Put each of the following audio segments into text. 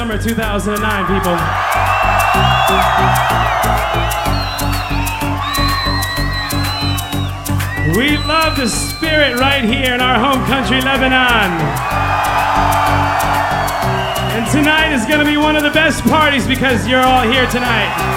summer 2009, people. We love the spirit right here in our home country, Lebanon. And tonight is going to be one of the best parties because you're all here tonight.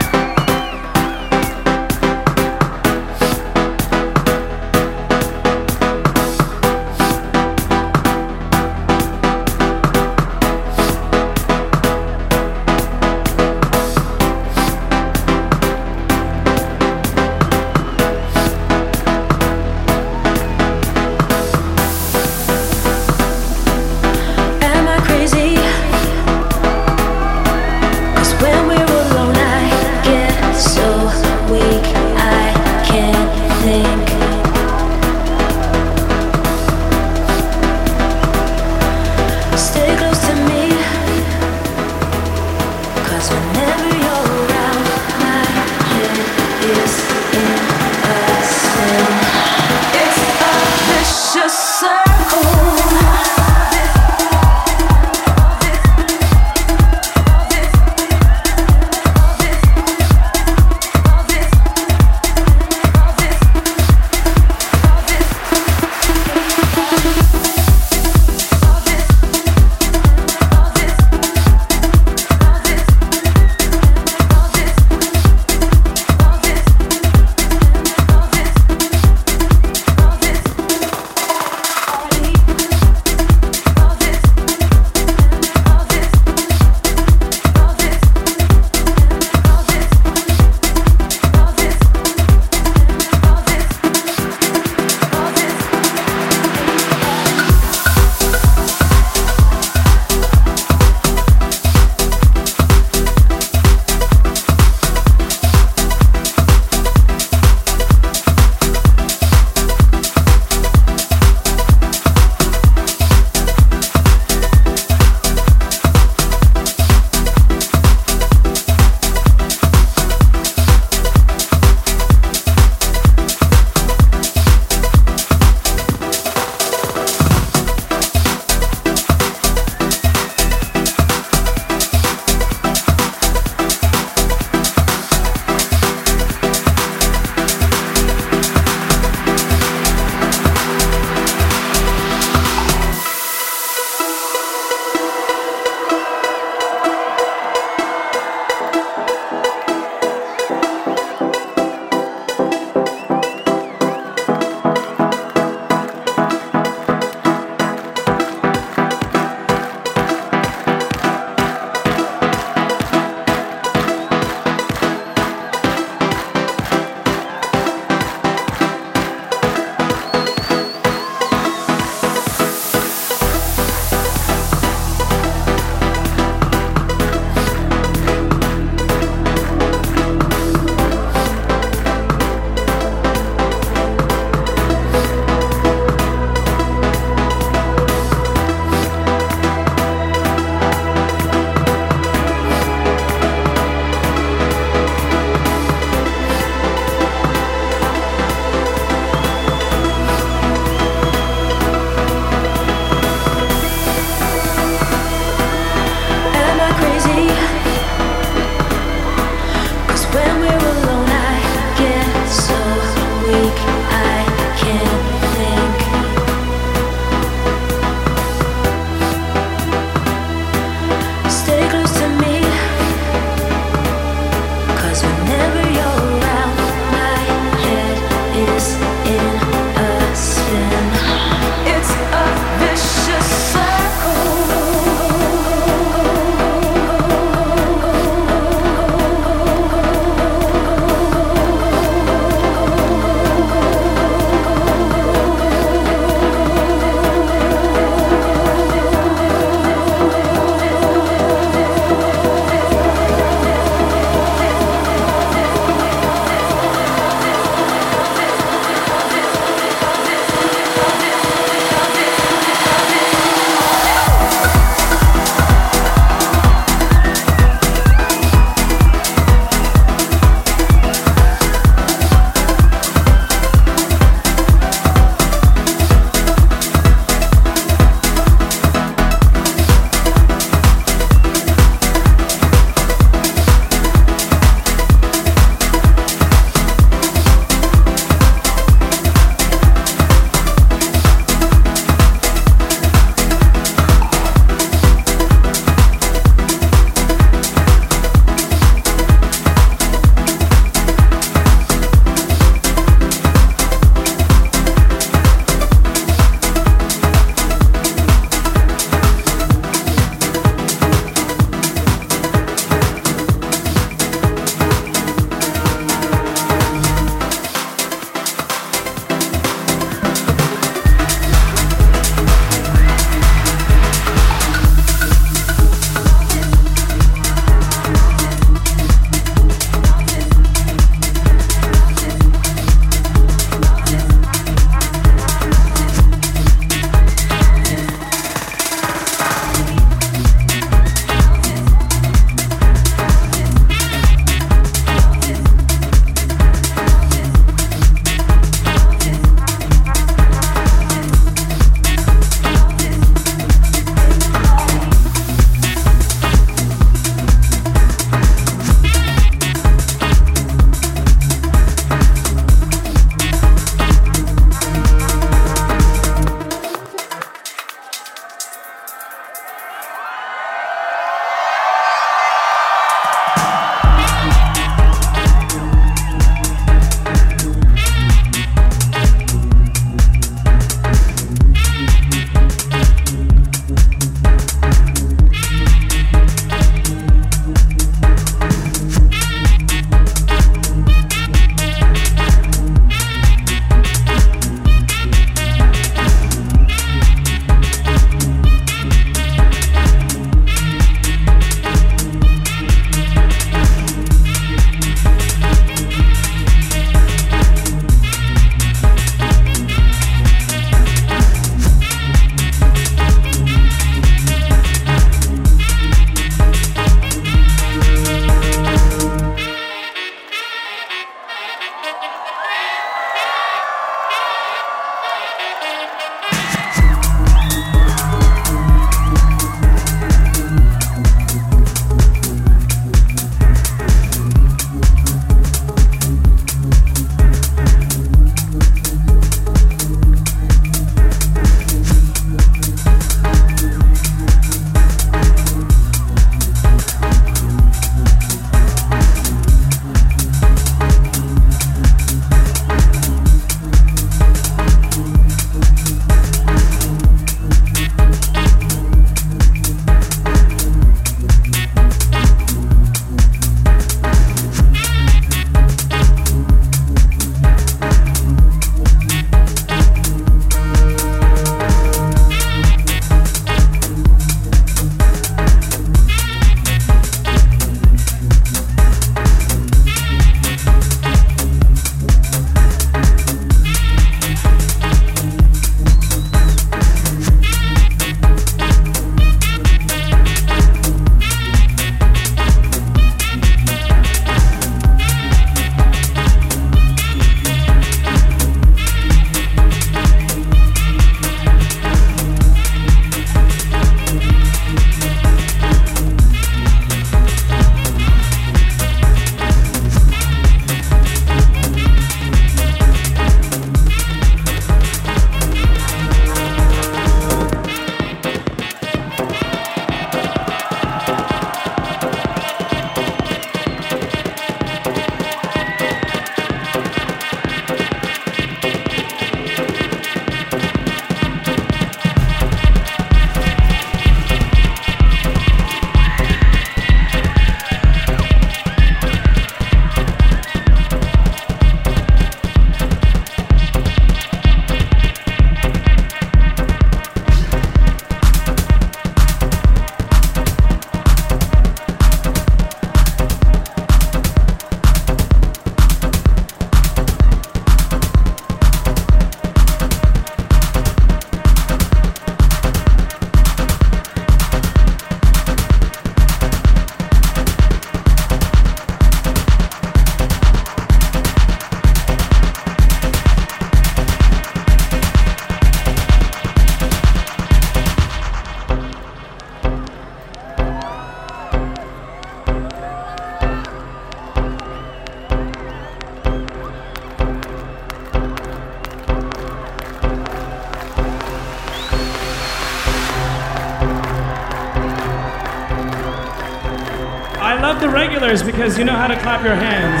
Because you know how to clap your hands.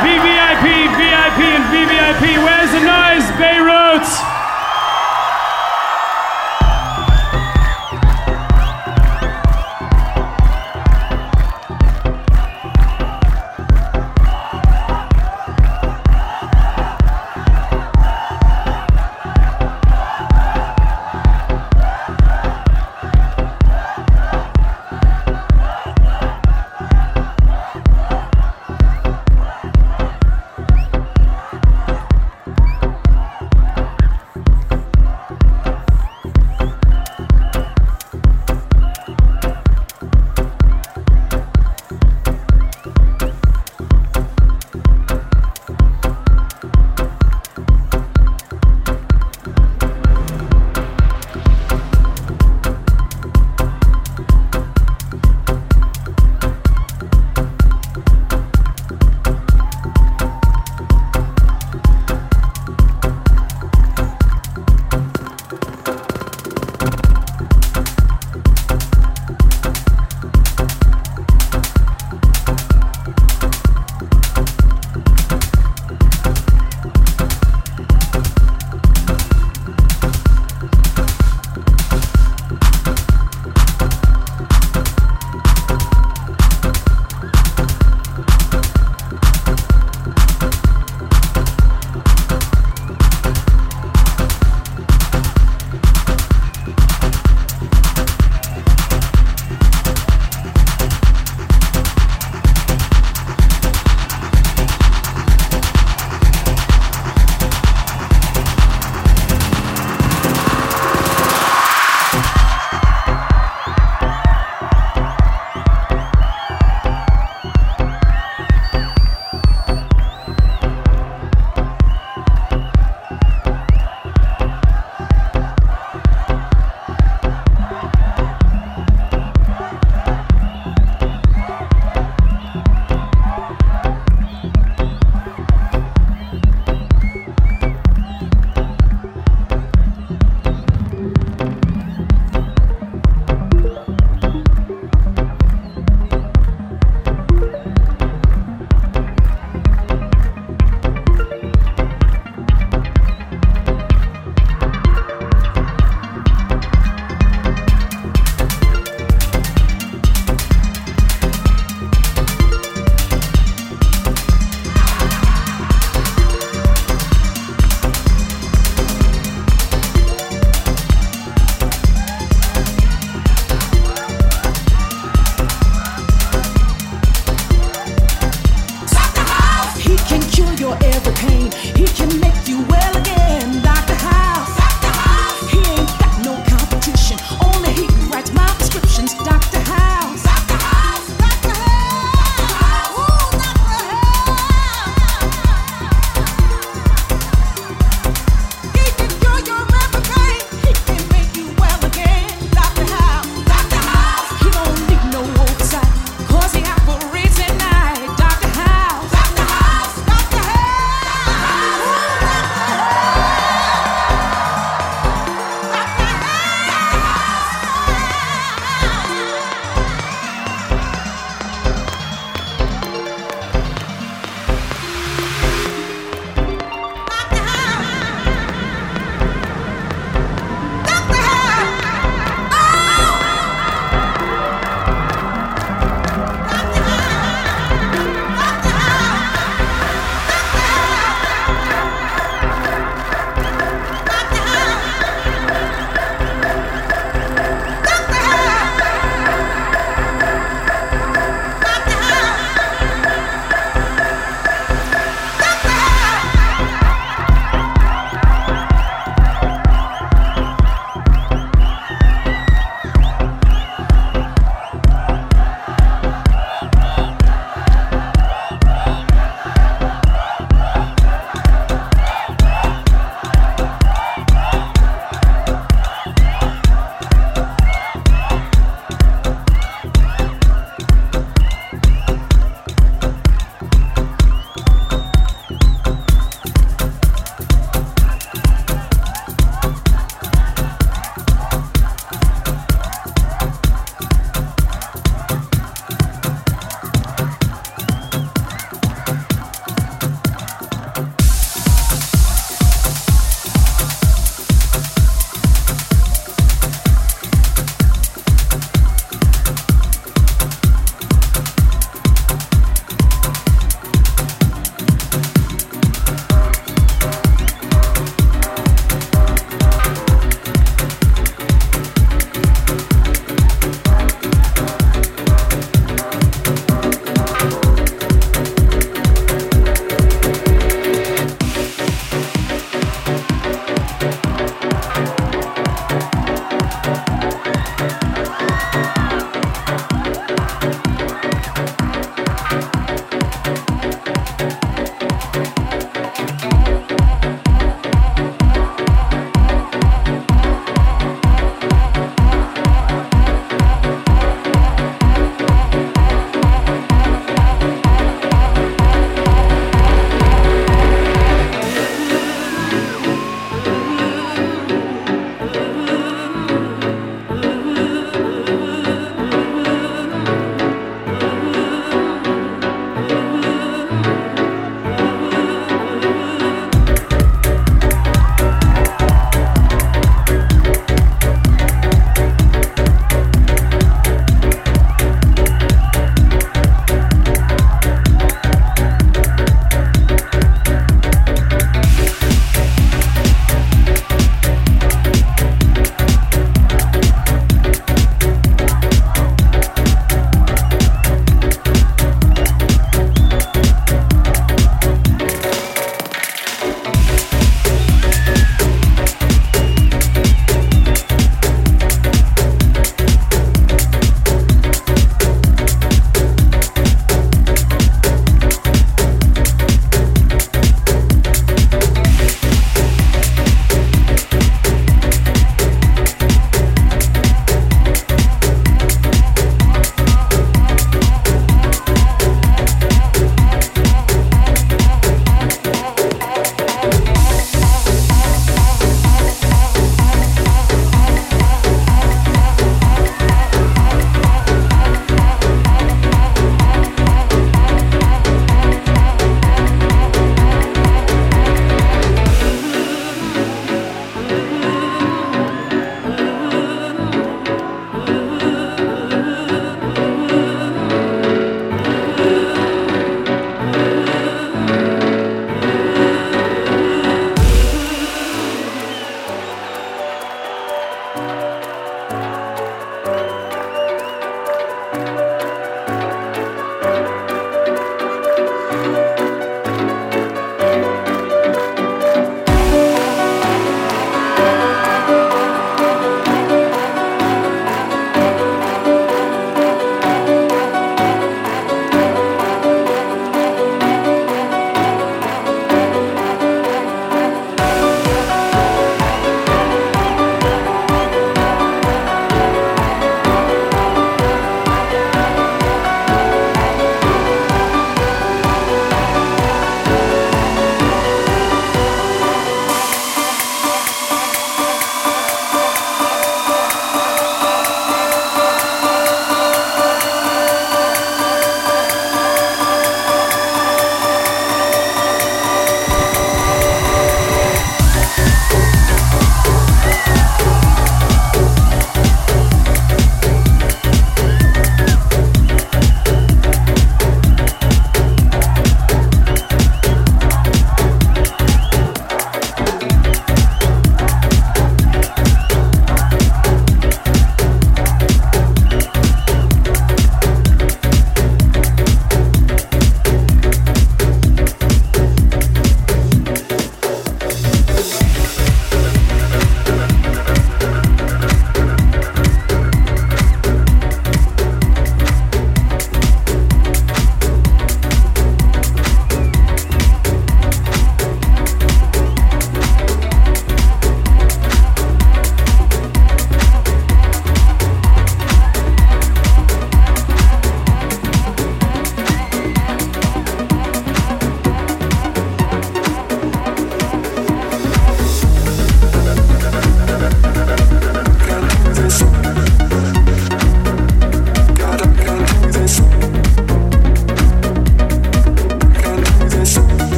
VVIP, VIP, and VVIP. Where's the noise, Beirut?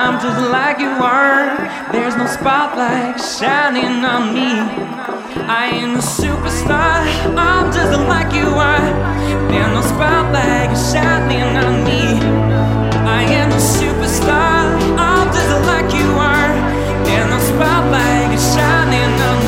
I'm just like you are. There's no spotlight shining on me. I am a superstar. I'm just like you are. There's no spotlight shining on me. I am a superstar. I'm just like you are. There's no spotlight shining on me.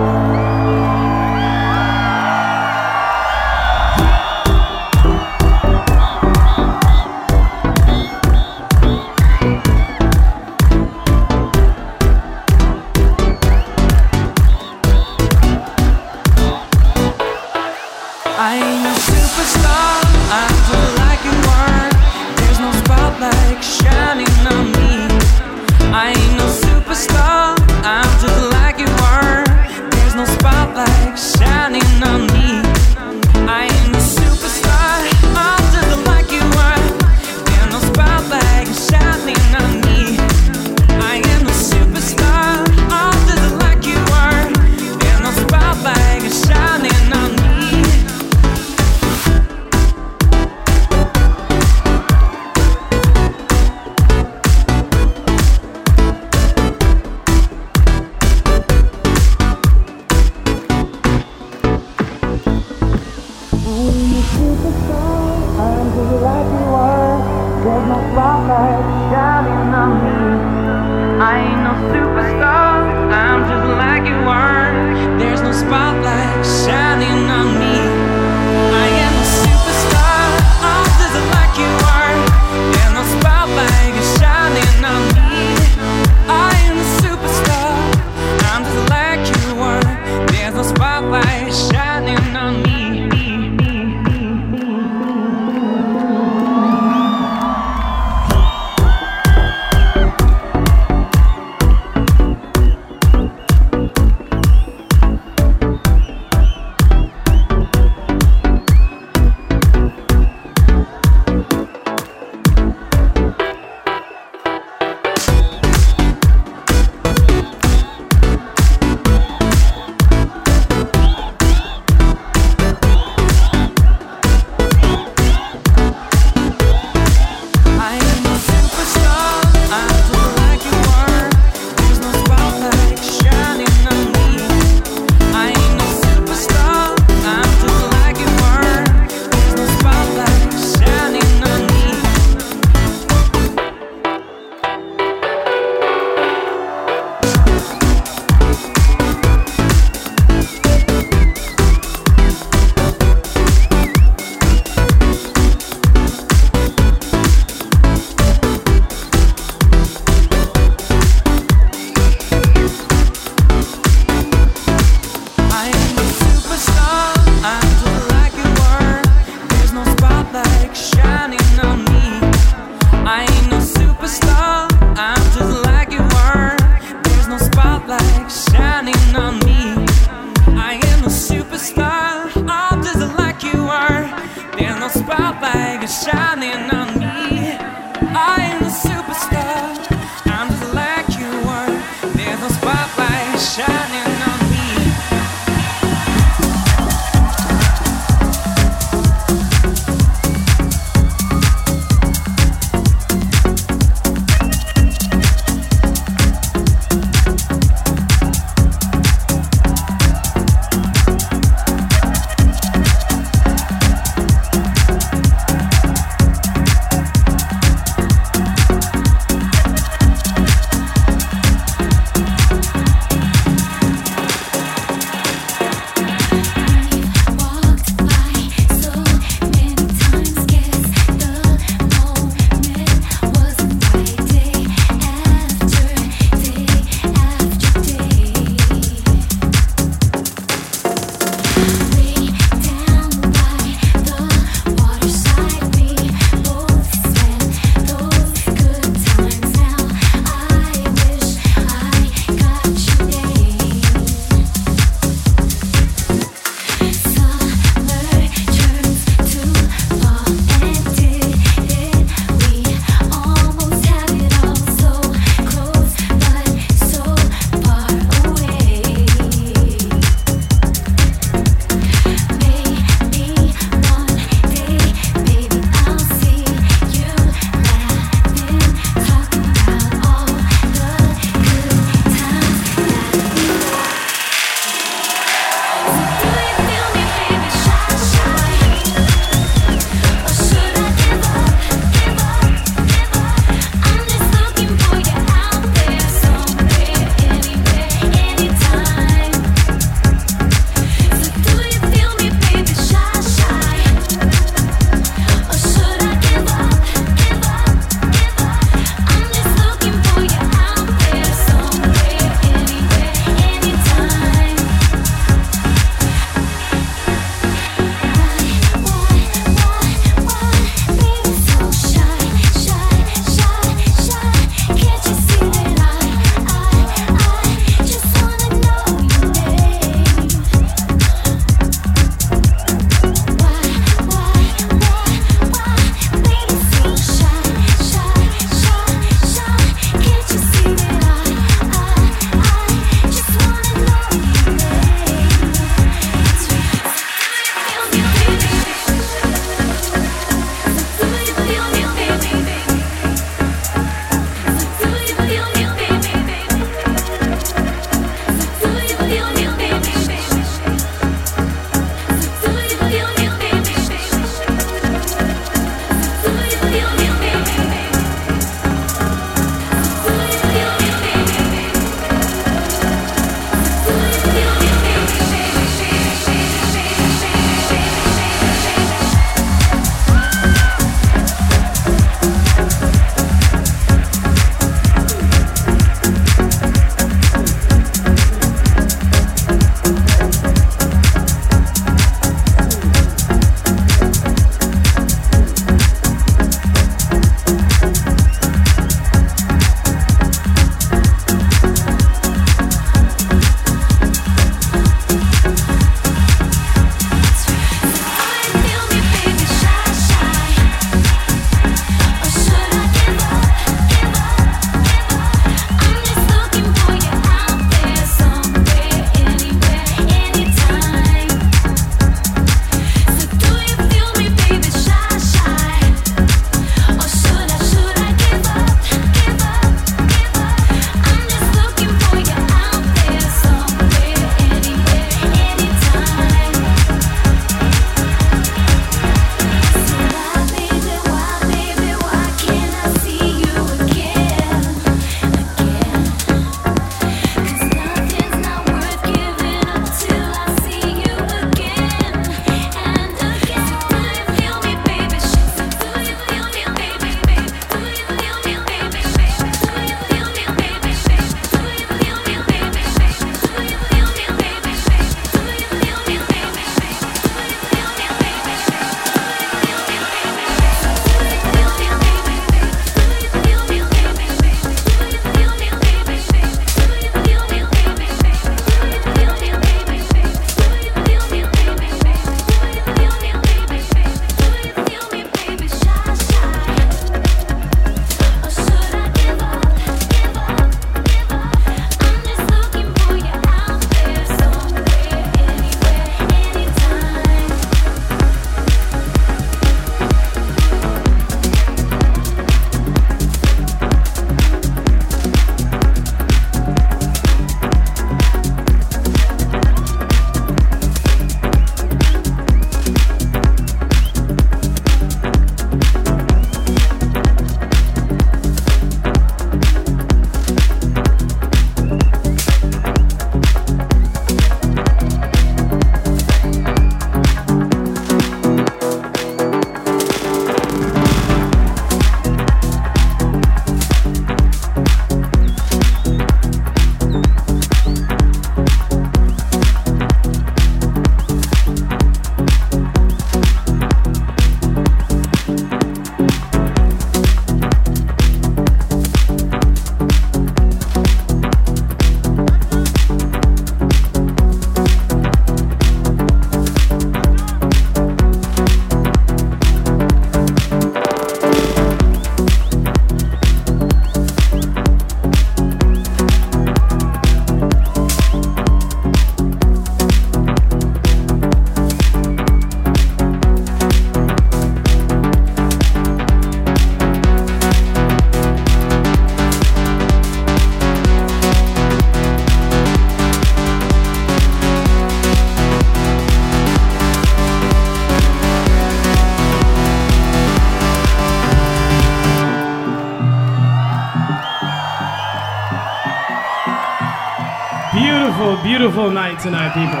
beautiful night tonight, people.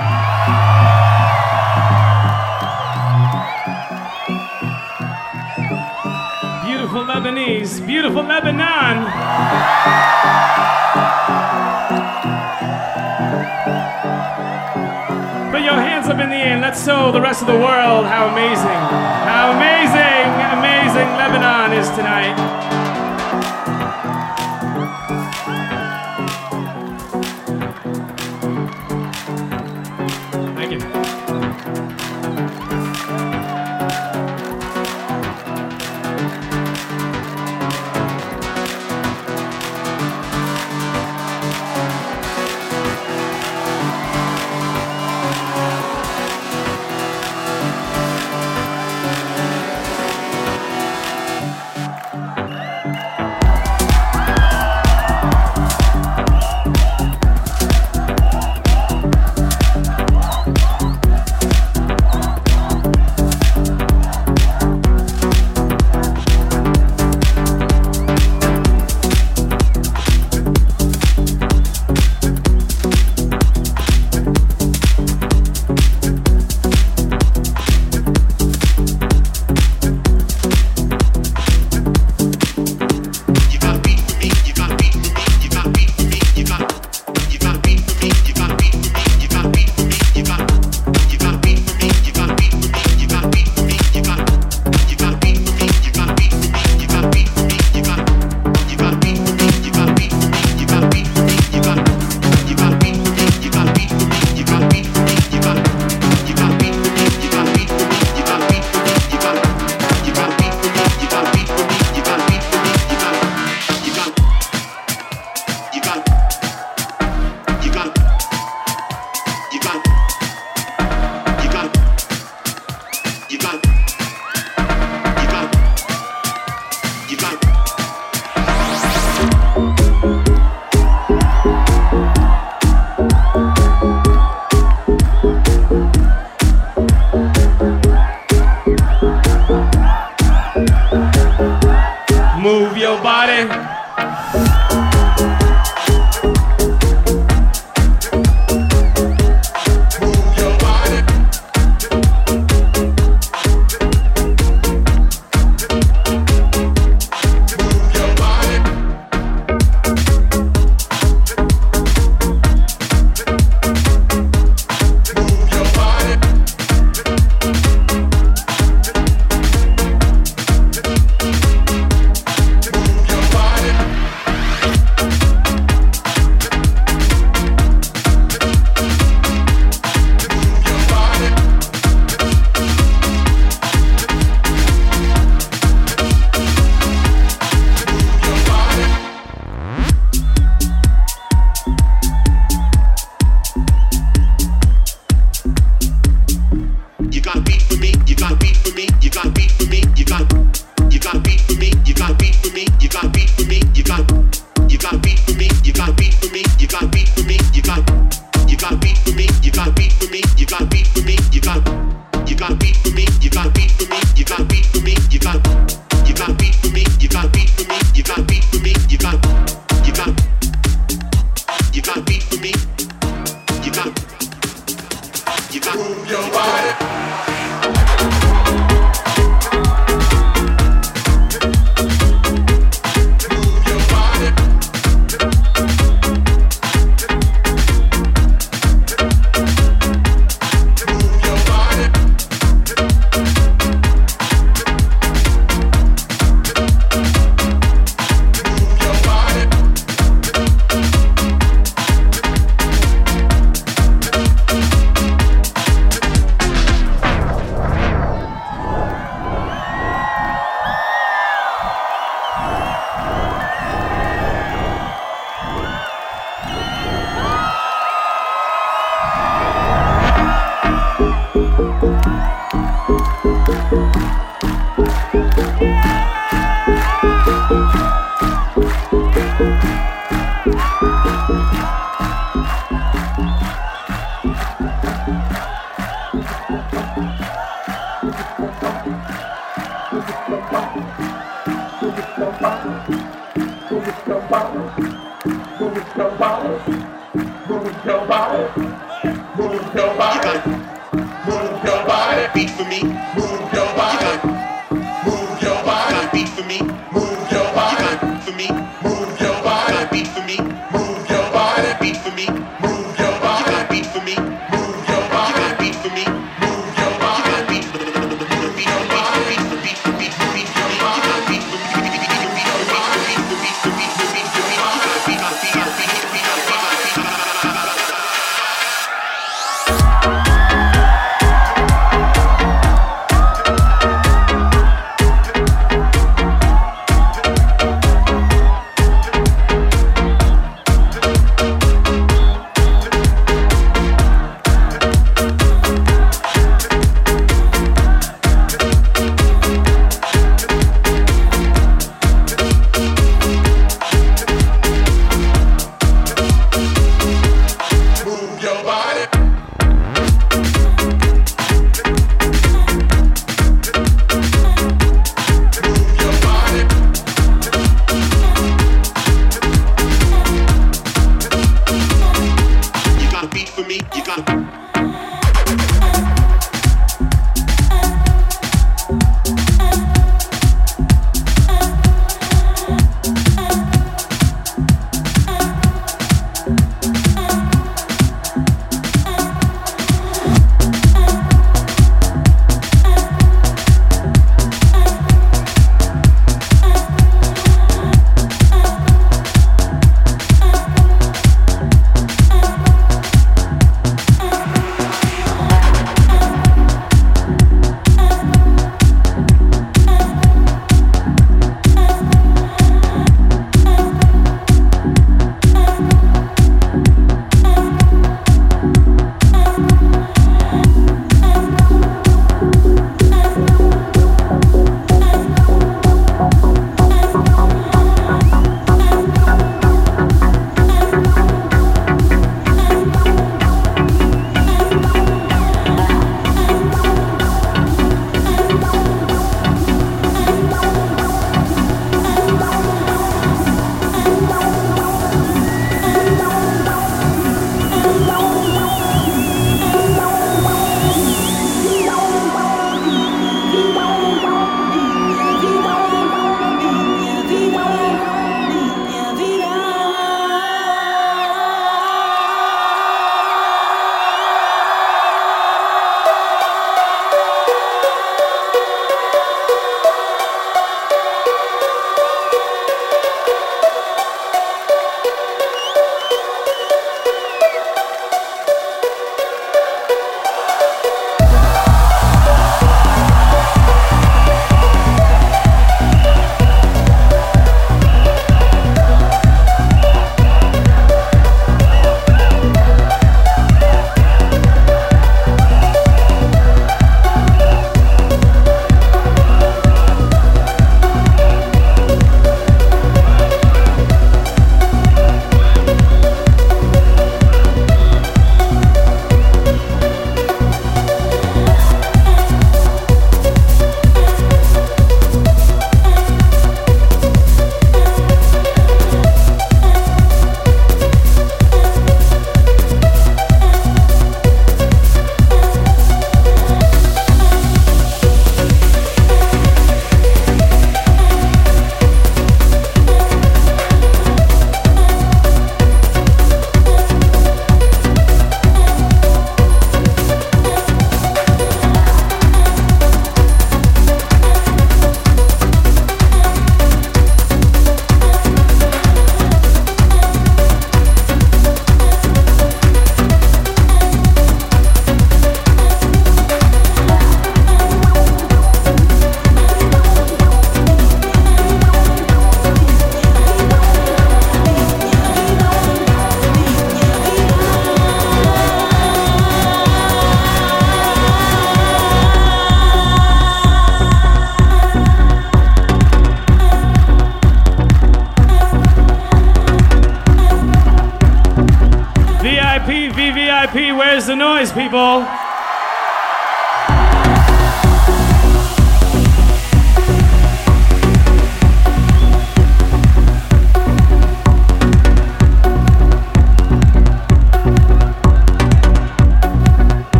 beautiful Lebanese, beautiful Lebanon. Put your hands up in the air and let's show the rest of the world how amazing, how amazing, amazing Lebanon is tonight.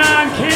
on.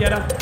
together.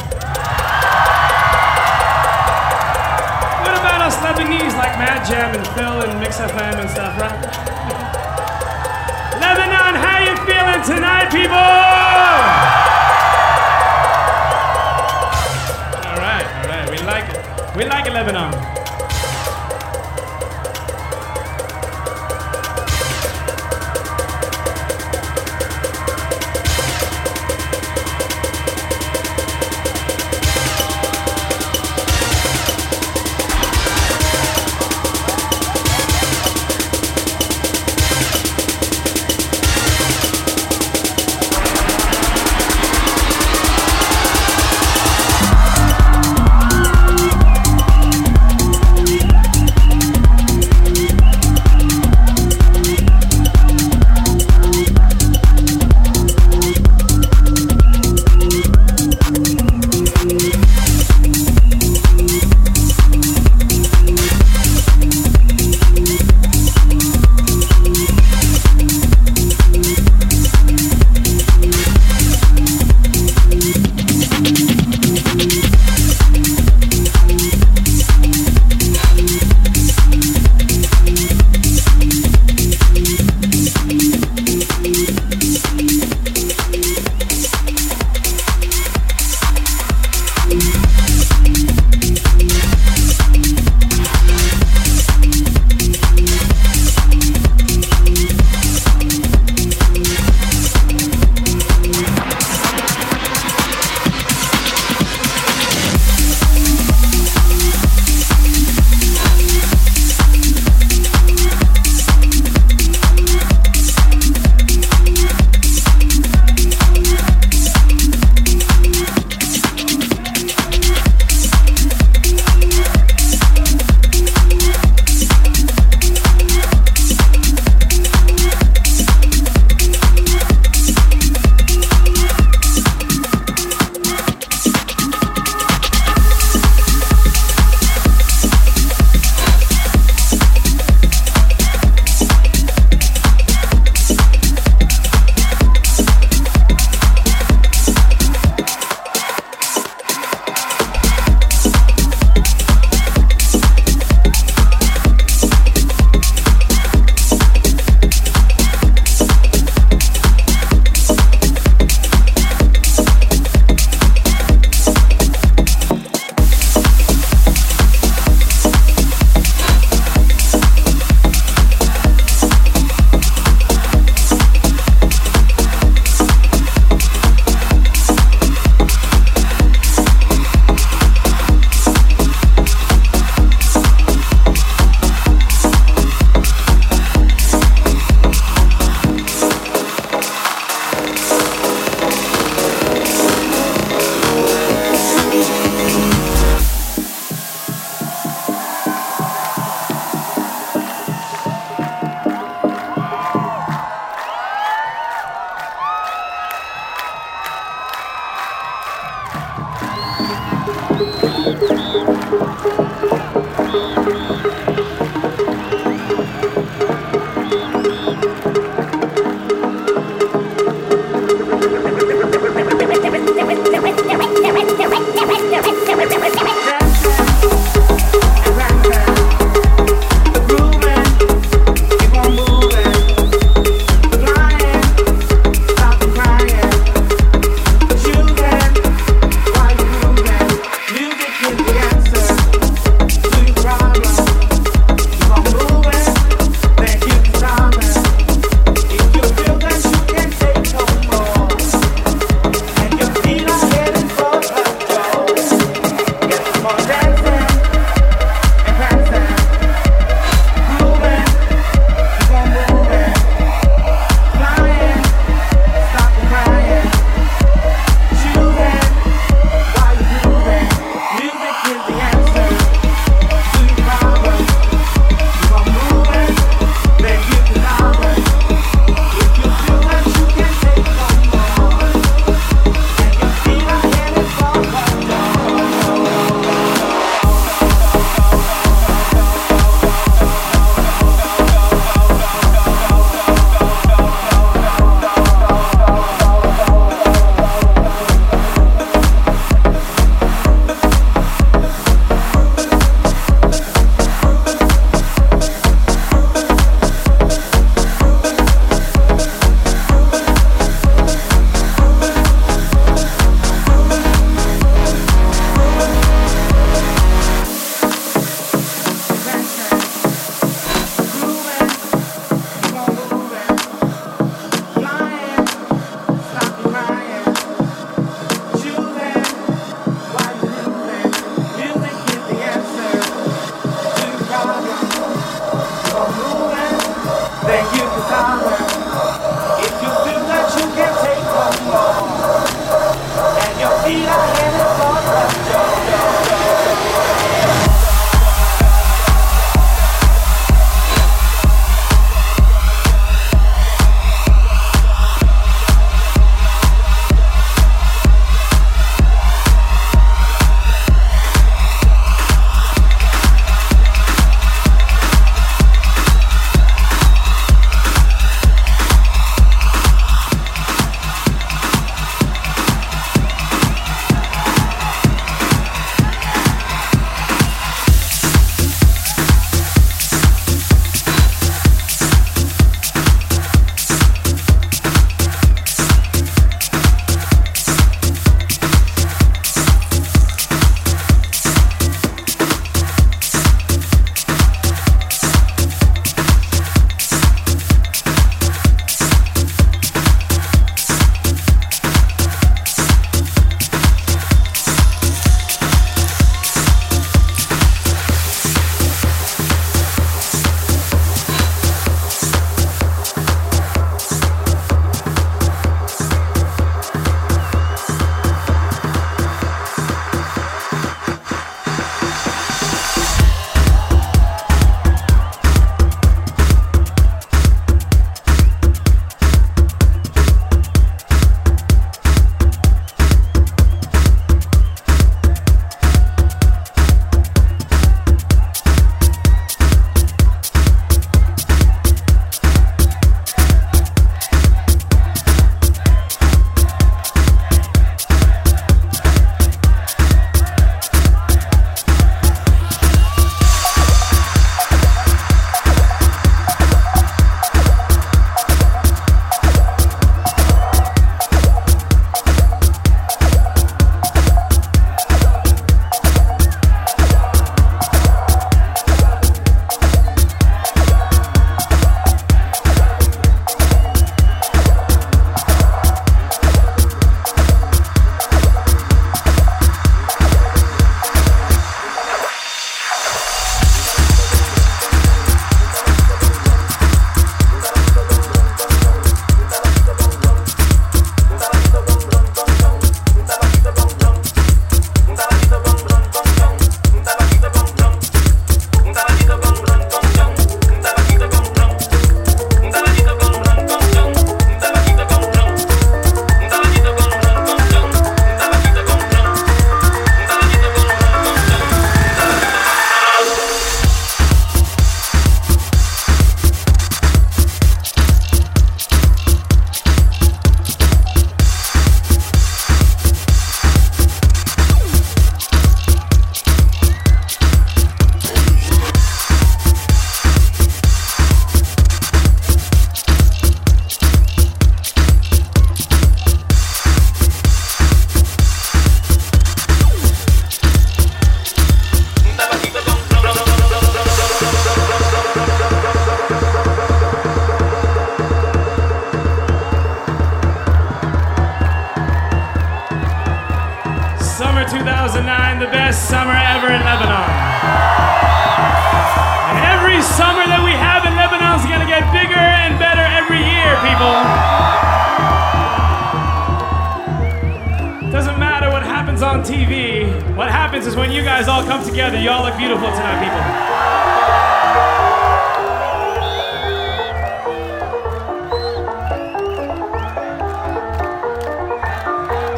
When you guys all come together. You all look beautiful tonight, people.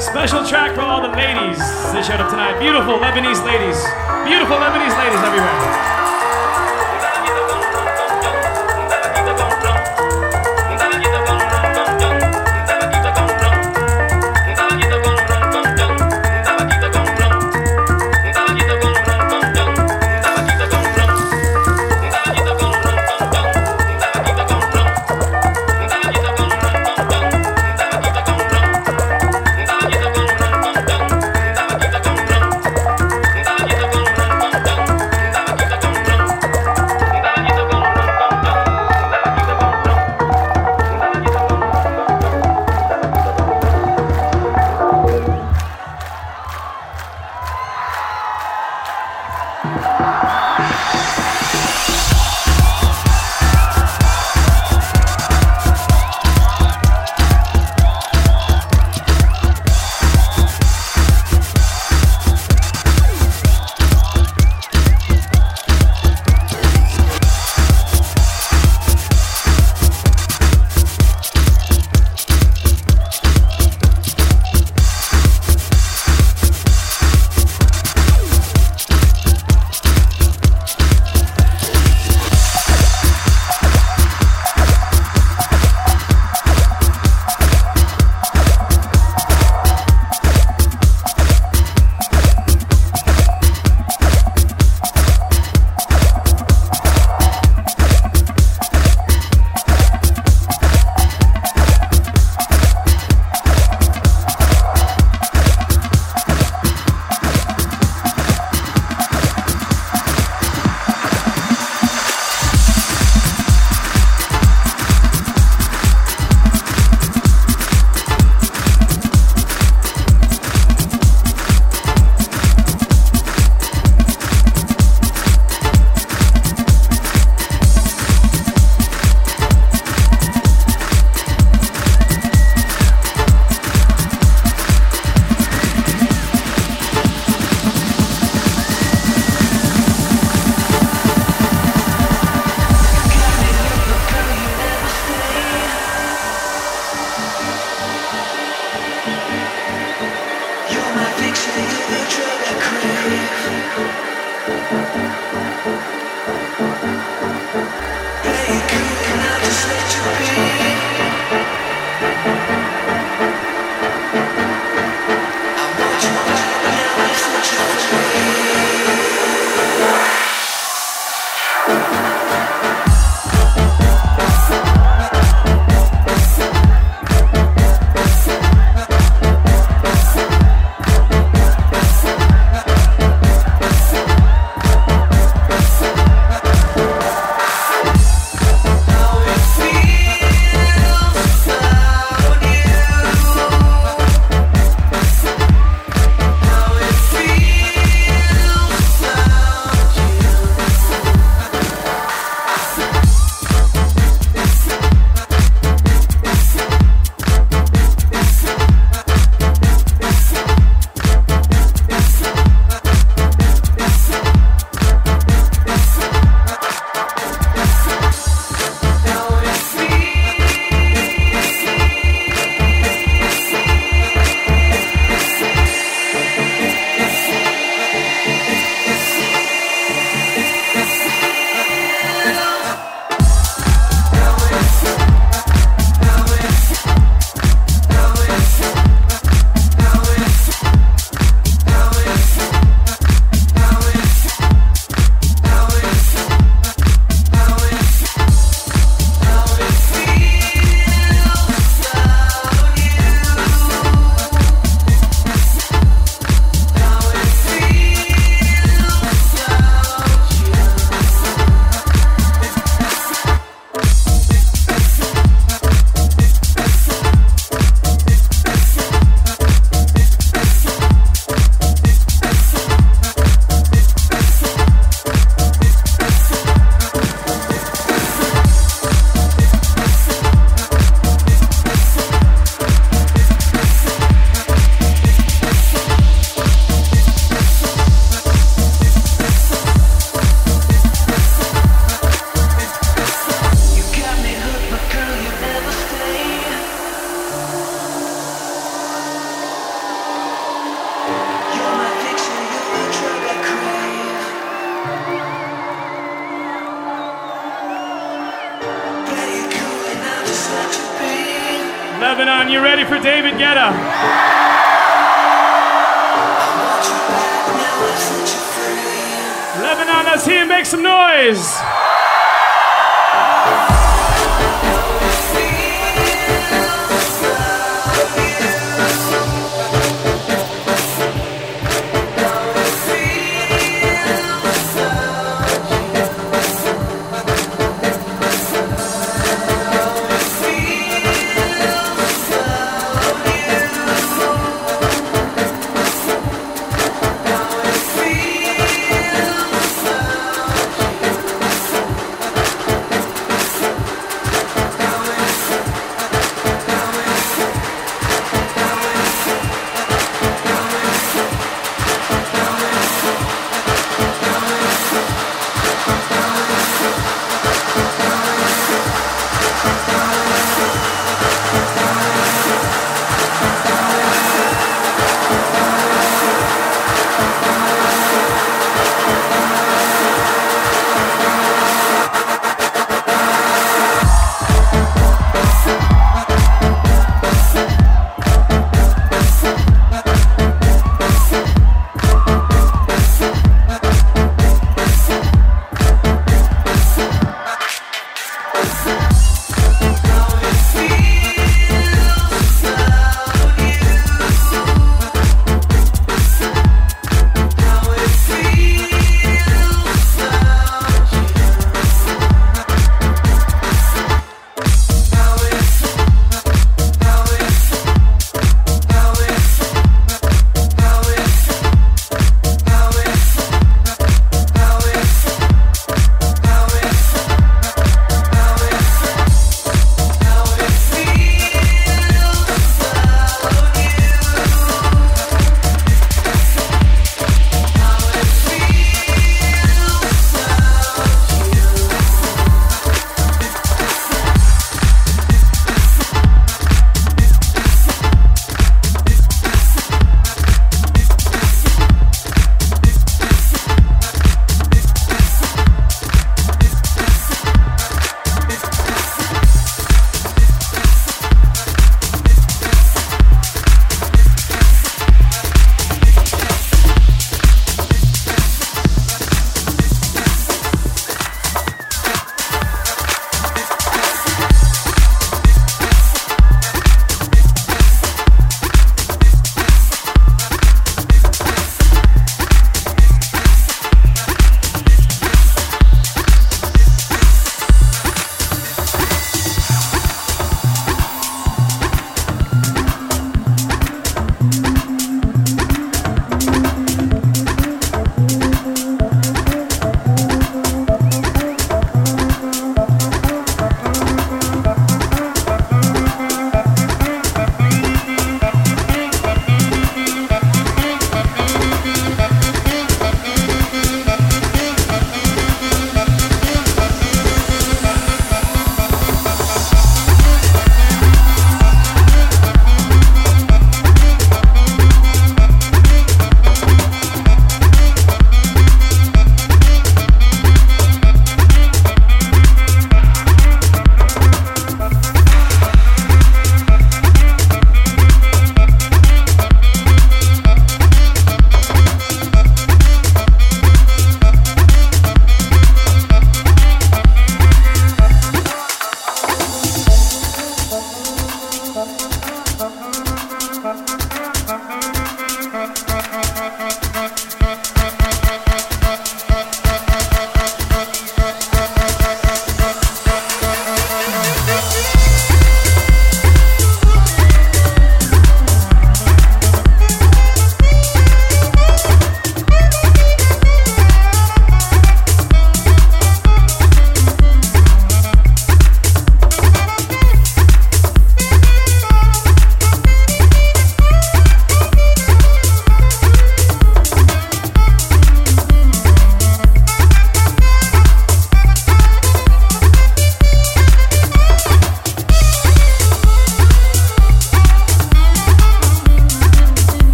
Special track for all the ladies that showed up tonight. Beautiful Lebanese ladies. Beautiful Lebanese ladies everywhere.